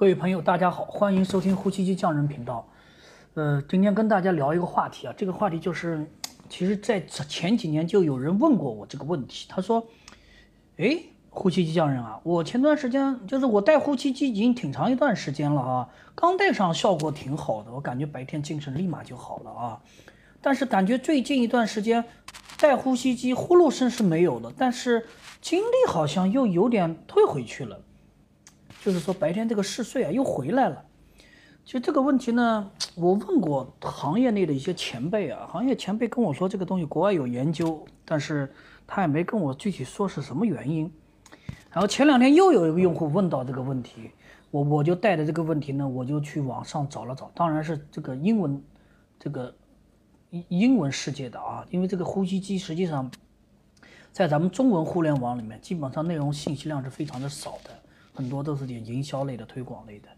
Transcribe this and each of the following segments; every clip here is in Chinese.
各位朋友，大家好，欢迎收听呼吸机匠人频道。呃，今天跟大家聊一个话题啊，这个话题就是，其实，在前几年就有人问过我这个问题，他说：“哎，呼吸机匠人啊，我前段时间就是我戴呼吸机已经挺长一段时间了啊，刚戴上效果挺好的，我感觉白天精神立马就好了啊。但是感觉最近一段时间戴呼吸机呼噜声是没有了，但是精力好像又有点退回去了。”就是说白天这个嗜睡啊又回来了，其实这个问题呢，我问过行业内的一些前辈啊，行业前辈跟我说这个东西国外有研究，但是他也没跟我具体说是什么原因。然后前两天又有一个用户问到这个问题，我我就带着这个问题呢，我就去网上找了找，当然是这个英文，这个英英文世界的啊，因为这个呼吸机实际上在咱们中文互联网里面，基本上内容信息量是非常的少的。很多都是点营销类的、推广类的，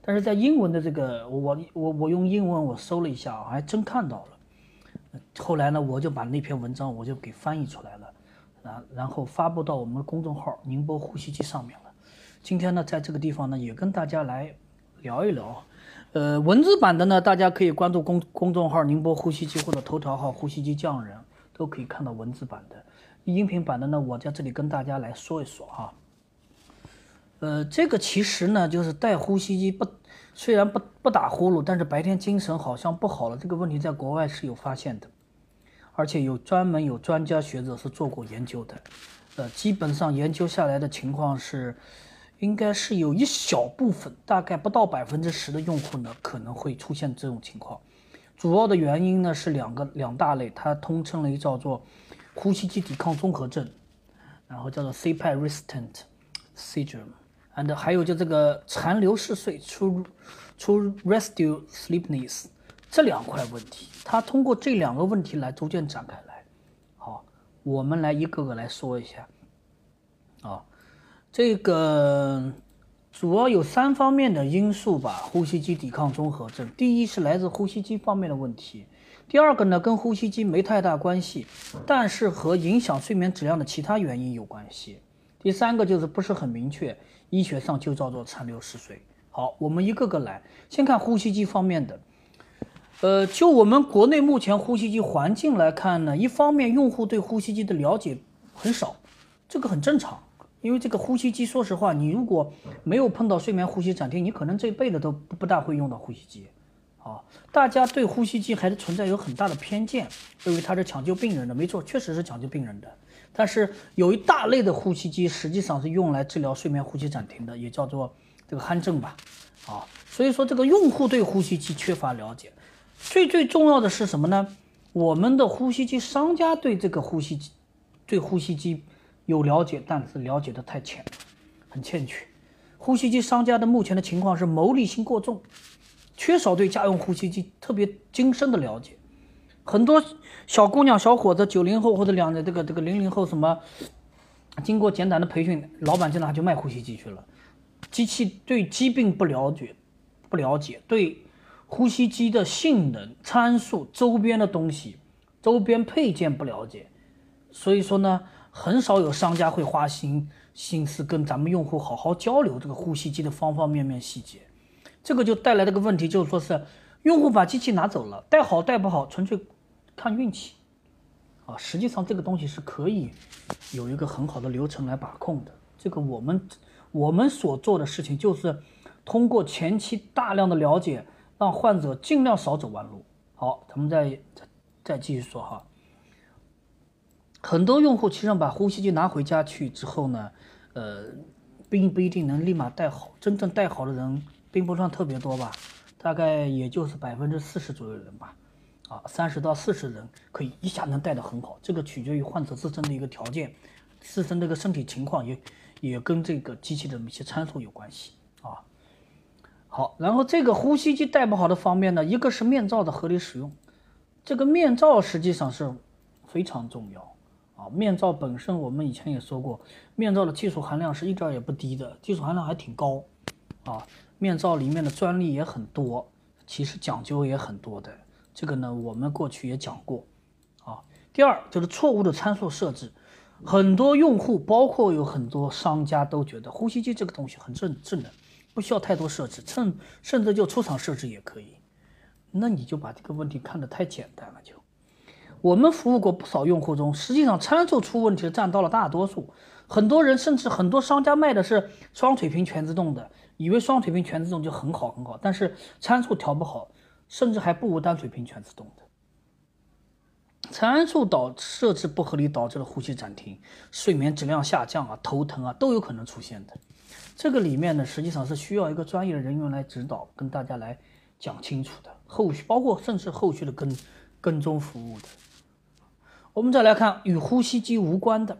但是在英文的这个，我我我用英文我搜了一下，还真看到了。后来呢，我就把那篇文章我就给翻译出来了，然，然后发布到我们的公众号“宁波呼吸机”上面了。今天呢，在这个地方呢，也跟大家来聊一聊。呃，文字版的呢，大家可以关注公公众号“宁波呼吸机”或者头条号“呼吸机匠人”，都可以看到文字版的。音频版的呢，我在这里跟大家来说一说哈。呃，这个其实呢，就是戴呼吸机不，虽然不不打呼噜，但是白天精神好像不好了。这个问题在国外是有发现的，而且有专门有专家学者是做过研究的。呃，基本上研究下来的情况是，应该是有一小部分，大概不到百分之十的用户呢，可能会出现这种情况。主要的原因呢是两个两大类，它通称为叫做呼吸机抵抗综合症，然后叫做 CPAP resistant syndrome。And 还有就这个残留嗜睡出出 residual sleepiness 这两块问题，它通过这两个问题来逐渐展开来。好，我们来一个个来说一下。啊，这个主要有三方面的因素吧，呼吸机抵抗综合症。第一是来自呼吸机方面的问题，第二个呢跟呼吸机没太大关系，但是和影响睡眠质量的其他原因有关系。第三个就是不是很明确。医学上就叫做残留嗜睡。好，我们一个个来，先看呼吸机方面的。呃，就我们国内目前呼吸机环境来看呢，一方面用户对呼吸机的了解很少，这个很正常，因为这个呼吸机，说实话，你如果没有碰到睡眠呼吸暂停，你可能这辈子都不大会用到呼吸机。啊，大家对呼吸机还是存在有很大的偏见，认为它是抢救病人的。没错，确实是抢救病人的。但是有一大类的呼吸机实际上是用来治疗睡眠呼吸暂停的，也叫做这个鼾症吧。啊，所以说这个用户对呼吸机缺乏了解。最最重要的是什么呢？我们的呼吸机商家对这个呼吸机，对呼吸机有了解，但是了解的太浅，很欠缺。呼吸机商家的目前的情况是牟利心过重。缺少对家用呼吸机特别精深的了解，很多小姑娘、小伙子，九零后或者两的这个这个零零后，什么经过简短的培训，老板进来就卖呼吸机去了。机器对疾病不了解，不了解对呼吸机的性能参数、周边的东西、周边配件不了解，所以说呢，很少有商家会花心心思跟咱们用户好好交流这个呼吸机的方方面面细节。这个就带来这个问题，就是说是用户把机器拿走了，带好带不好，纯粹看运气啊。实际上这个东西是可以有一个很好的流程来把控的。这个我们我们所做的事情就是通过前期大量的了解，让患者尽量少走弯路。好，咱们再再再继续说哈。很多用户其实把呼吸机拿回家去之后呢，呃，并不一定能立马带好。真正带好的人。并不算特别多吧，大概也就是百分之四十左右的人吧，啊，三十到四十人可以一下能带得很好，这个取决于患者自身的一个条件，自身的一个身体情况也也跟这个机器的一些参数有关系啊。好，然后这个呼吸机带不好的方面呢，一个是面罩的合理使用，这个面罩实际上是非常重要啊。面罩本身我们以前也说过，面罩的技术含量是一点也不低的，技术含量还挺高啊。面罩里面的专利也很多，其实讲究也很多的。这个呢，我们过去也讲过。啊，第二就是错误的参数设置，很多用户包括有很多商家都觉得呼吸机这个东西很智智能，不需要太多设置，甚甚至就出厂设置也可以。那你就把这个问题看得太简单了。就我们服务过不少用户中，实际上参数出问题占到了大多数。很多人甚至很多商家卖的是双水平全自动的，以为双水平全自动就很好很好，但是参数调不好，甚至还不如单水平全自动的。参数导设置不合理导致的呼吸暂停、睡眠质量下降啊、头疼啊都有可能出现的。这个里面呢，实际上是需要一个专业的人员来指导，跟大家来讲清楚的。后续包括甚至后续的跟跟踪服务的。我们再来看与呼吸机无关的，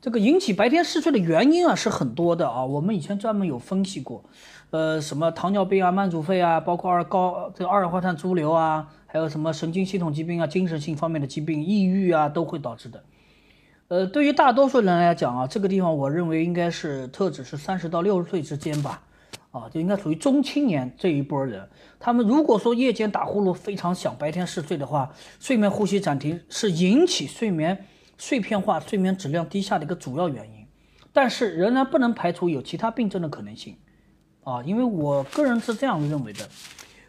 这个引起白天嗜睡的原因啊是很多的啊。我们以前专门有分析过，呃，什么糖尿病啊、慢阻肺啊，包括二高这个二氧化碳潴留啊。还有什么神经系统疾病啊、精神性方面的疾病、抑郁啊，都会导致的。呃，对于大多数人来讲啊，这个地方我认为应该是特指是三十到六十岁之间吧，啊，就应该属于中青年这一波人。他们如果说夜间打呼噜非常响，白天嗜睡的话，睡眠呼吸暂停是引起睡眠碎片化、睡眠质量低下的一个主要原因。但是仍然不能排除有其他病症的可能性，啊，因为我个人是这样认为的。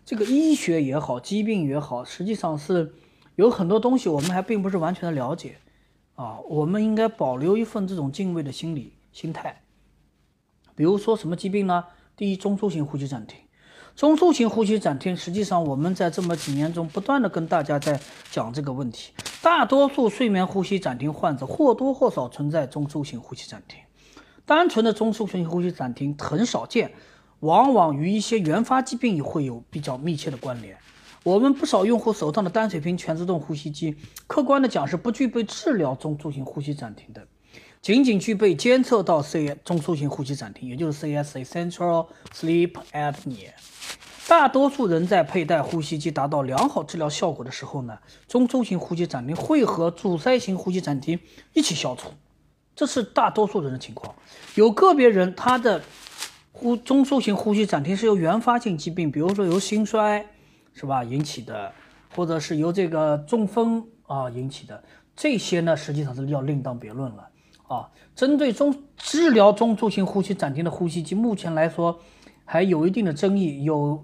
这个医学也好，疾病也好，实际上是有很多东西我们还并不是完全的了解啊。我们应该保留一份这种敬畏的心理心态。比如说什么疾病呢？第一，中枢型呼吸暂停。中枢型呼吸暂停，实际上我们在这么几年中不断的跟大家在讲这个问题。大多数睡眠呼吸暂停患者或多或少存在中枢型呼吸暂停，单纯的中枢型呼吸暂停很少见。往往与一些原发疾病也会有比较密切的关联。我们不少用户手上的单水平全自动呼吸机，客观的讲是不具备治疗中枢型呼吸暂停的，仅仅具备监测到 C 中枢型呼吸暂停，也就是 CS（Central Sleep Apnea）。大多数人在佩戴呼吸机达到良好治疗效果的时候呢，中枢型呼吸暂停会和阻塞型呼吸暂停一起消除，这是大多数人的情况。有个别人他的。呼中枢型呼吸暂停是由原发性疾病，比如说由心衰，是吧引起的，或者是由这个中风啊引起的，这些呢实际上是要另当别论了啊。针对中治疗中枢型呼吸暂停的呼吸机，目前来说还有一定的争议。有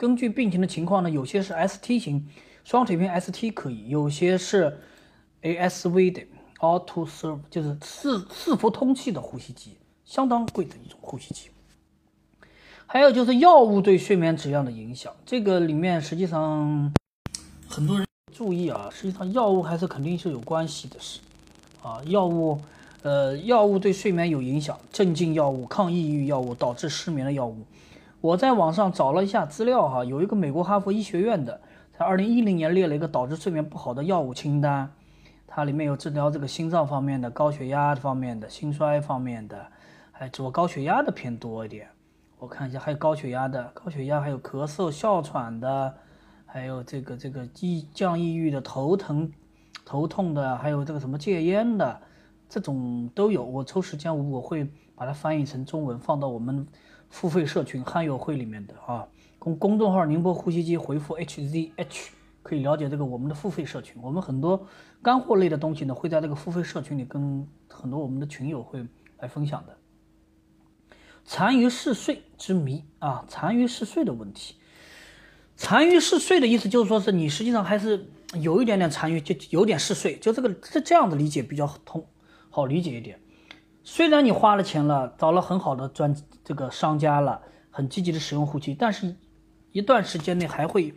根据病情的情况呢，有些是 ST 型双水平 ST 可以，有些是 ASV 的 Auto Serve，就是四四幅通气的呼吸机，相当贵的一种呼吸机。还有就是药物对睡眠质量的影响，这个里面实际上很多人注意啊，实际上药物还是肯定是有关系的事啊，药物，呃，药物对睡眠有影响，镇静药物、抗抑郁药物导致失眠的药物，我在网上找了一下资料哈，有一个美国哈佛医学院的，在二零一零年列了一个导致睡眠不好的药物清单，它里面有治疗这个心脏方面的、高血压方面的、心衰方面的，还主高血压的偏多一点。我看一下，还有高血压的，高血压还有咳嗽、哮喘的，还有这个这个抑降抑郁的、头疼、头痛的，还有这个什么戒烟的，这种都有。我抽时间我会把它翻译成中文，放到我们付费社群汉友会里面的啊。公公众号宁波呼吸机回复 HZH 可以了解这个我们的付费社群。我们很多干货类的东西呢，会在这个付费社群里跟很多我们的群友会来分享的。残余嗜睡之谜啊，残余嗜睡的问题。残余嗜睡的意思就是说，是你实际上还是有一点点残余，就有点嗜睡，就这个这这样的理解比较通，好理解一点。虽然你花了钱了，找了很好的专这个商家了，很积极的使用呼吸，但是一段时间内还会，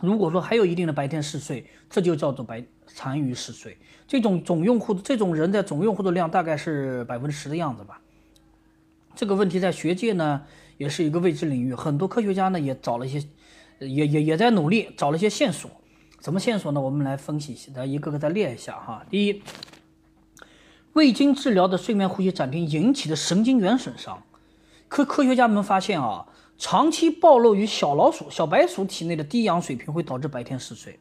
如果说还有一定的白天嗜睡，这就叫做白残余嗜睡。这种总用户的这种人在总用户的量大概是百分之十的样子吧。这个问题在学界呢也是一个未知领域，很多科学家呢也找了一些，也也也在努力找了一些线索。什么线索呢？我们来分析一下，来一个个再列一下哈。第一，未经治疗的睡眠呼吸暂停引起的神经元损伤。科科学家们发现啊，长期暴露于小老鼠、小白鼠体内的低氧水平会导致白天嗜睡，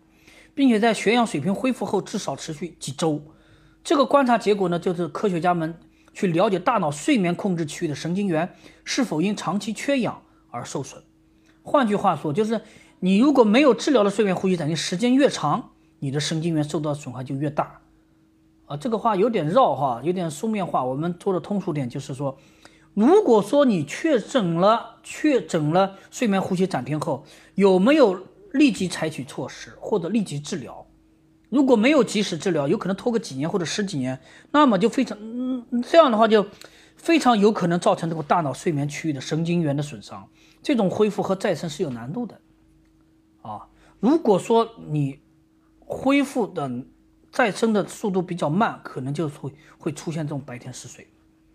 并且在血氧水平恢复后至少持续几周。这个观察结果呢，就是科学家们。去了解大脑睡眠控制区域的神经元是否因长期缺氧而受损。换句话说，就是你如果没有治疗的睡眠呼吸暂停时间越长，你的神经元受到损害就越大。啊，这个话有点绕哈，有点书面化。我们说的通俗点就是说，如果说你确诊了，确诊了睡眠呼吸暂停后，有没有立即采取措施或者立即治疗？如果没有及时治疗，有可能拖个几年或者十几年，那么就非常，这样的话就非常有可能造成这个大脑睡眠区域的神经元的损伤，这种恢复和再生是有难度的，啊，如果说你恢复的再生的速度比较慢，可能就会会出现这种白天嗜睡，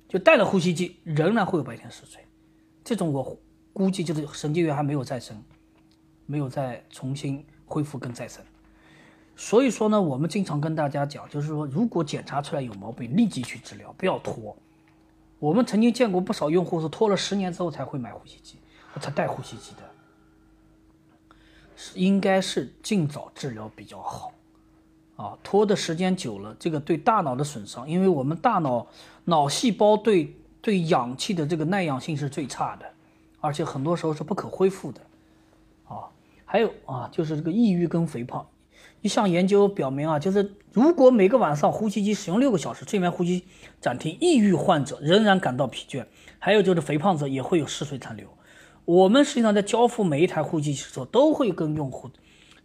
就带了呼吸机仍然会有白天嗜睡，这种我估计就是神经元还没有再生，没有再重新恢复跟再生。所以说呢，我们经常跟大家讲，就是说，如果检查出来有毛病，立即去治疗，不要拖。我们曾经见过不少用户是拖了十年之后才会买呼吸机，才带呼吸机的，应该是尽早治疗比较好。啊，拖的时间久了，这个对大脑的损伤，因为我们大脑脑细胞对对氧气的这个耐氧性是最差的，而且很多时候是不可恢复的。啊，还有啊，就是这个抑郁跟肥胖。一项研究表明啊，就是如果每个晚上呼吸机使用六个小时，睡眠呼吸暂停，抑郁患者仍然感到疲倦，还有就是肥胖者也会有嗜睡残留。我们实际上在交付每一台呼吸机的时候，都会跟用户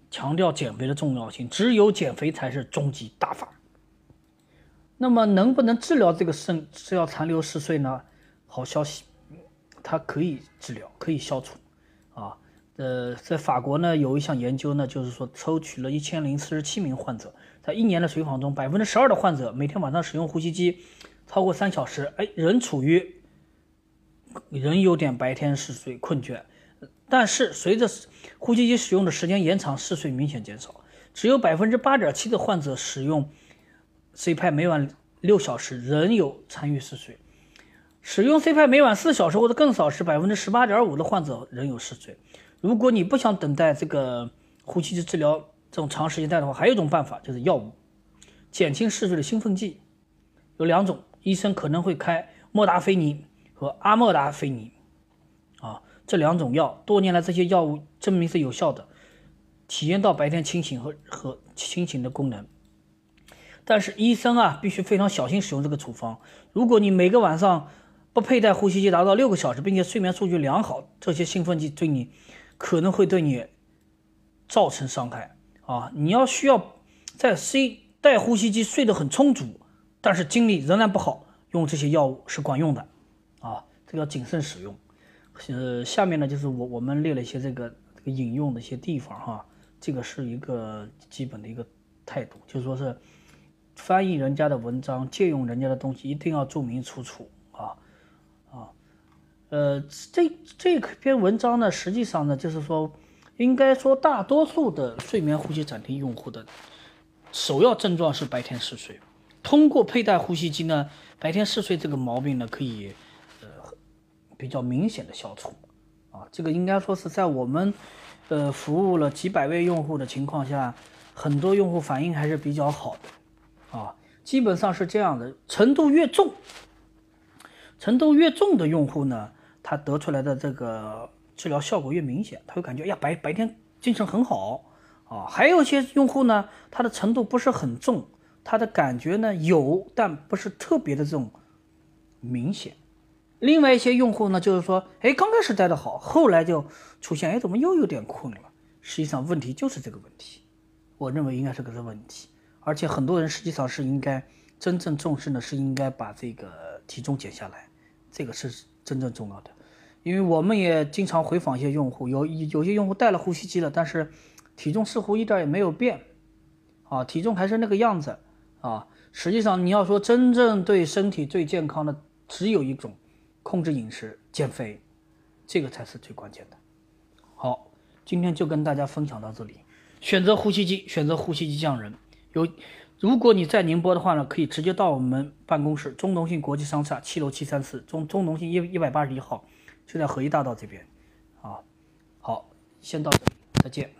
强调减肥的重要性，只有减肥才是终极大法。那么能不能治疗这个肾是要残留嗜睡呢？好消息，它可以治疗，可以消除，啊。呃，在法国呢，有一项研究呢，就是说抽取了一千零四十七名患者，在一年的随访中，百分之十二的患者每天晚上使用呼吸机超过三小时，哎，仍处于仍有点白天嗜睡困倦，但是随着呼吸机使用的时间延长，嗜睡明显减少。只有百分之八点七的患者使用 CPAP 每晚六小时，仍有参与嗜睡。使用 CPAP 每晚四小时或者更少时，百分之十八点五的患者仍有嗜睡。如果你不想等待这个呼吸机治疗这种长时间待的话，还有一种办法就是药物，减轻嗜睡的兴奋剂有两种，医生可能会开莫达菲尼和阿莫达菲尼，这两种药多年来这些药物证明是有效的，体验到白天清醒和和清醒的功能。但是医生啊必须非常小心使用这个处方。如果你每个晚上不佩戴呼吸机达到六个小时，并且睡眠数据良好，这些兴奋剂对你。可能会对你造成伤害啊！你要需要在 C 带呼吸机睡得很充足，但是精力仍然不好，用这些药物是管用的啊！这个要谨慎使用。呃，下面呢就是我我们列了一些这个这个引用的一些地方哈，这个是一个基本的一个态度，就是说是翻译人家的文章，借用人家的东西，一定要注明出处啊啊。呃，这这篇文章呢，实际上呢，就是说，应该说大多数的睡眠呼吸暂停用户的首要症状是白天嗜睡。通过佩戴呼吸机呢，白天嗜睡这个毛病呢，可以比较明显的消除。啊，这个应该说是在我们呃服务了几百位用户的情况下，很多用户反应还是比较好的。啊，基本上是这样的，程度越重，程度越重的用户呢。他得出来的这个治疗效果越明显，他会感觉呀白白天精神很好啊。还有一些用户呢，他的程度不是很重，他的感觉呢有，但不是特别的这种明显。另外一些用户呢，就是说，哎，刚开始待的好，后来就出现，哎，怎么又有点困了？实际上问题就是这个问题，我认为应该是个这问题。而且很多人实际上是应该真正重视的，是应该把这个体重减下来，这个是真正重要的。因为我们也经常回访一些用户，有有些用户带了呼吸机了，但是体重似乎一点也没有变，啊，体重还是那个样子，啊，实际上你要说真正对身体最健康的，只有一种，控制饮食、减肥，这个才是最关键的。好，今天就跟大家分享到这里。选择呼吸机，选择呼吸机匠人。有，如果你在宁波的话呢，可以直接到我们办公室，中农信国际商厦七楼七三四，中中农信一一百八十一号。就在合一大道这边，啊，好，先到这里，再见。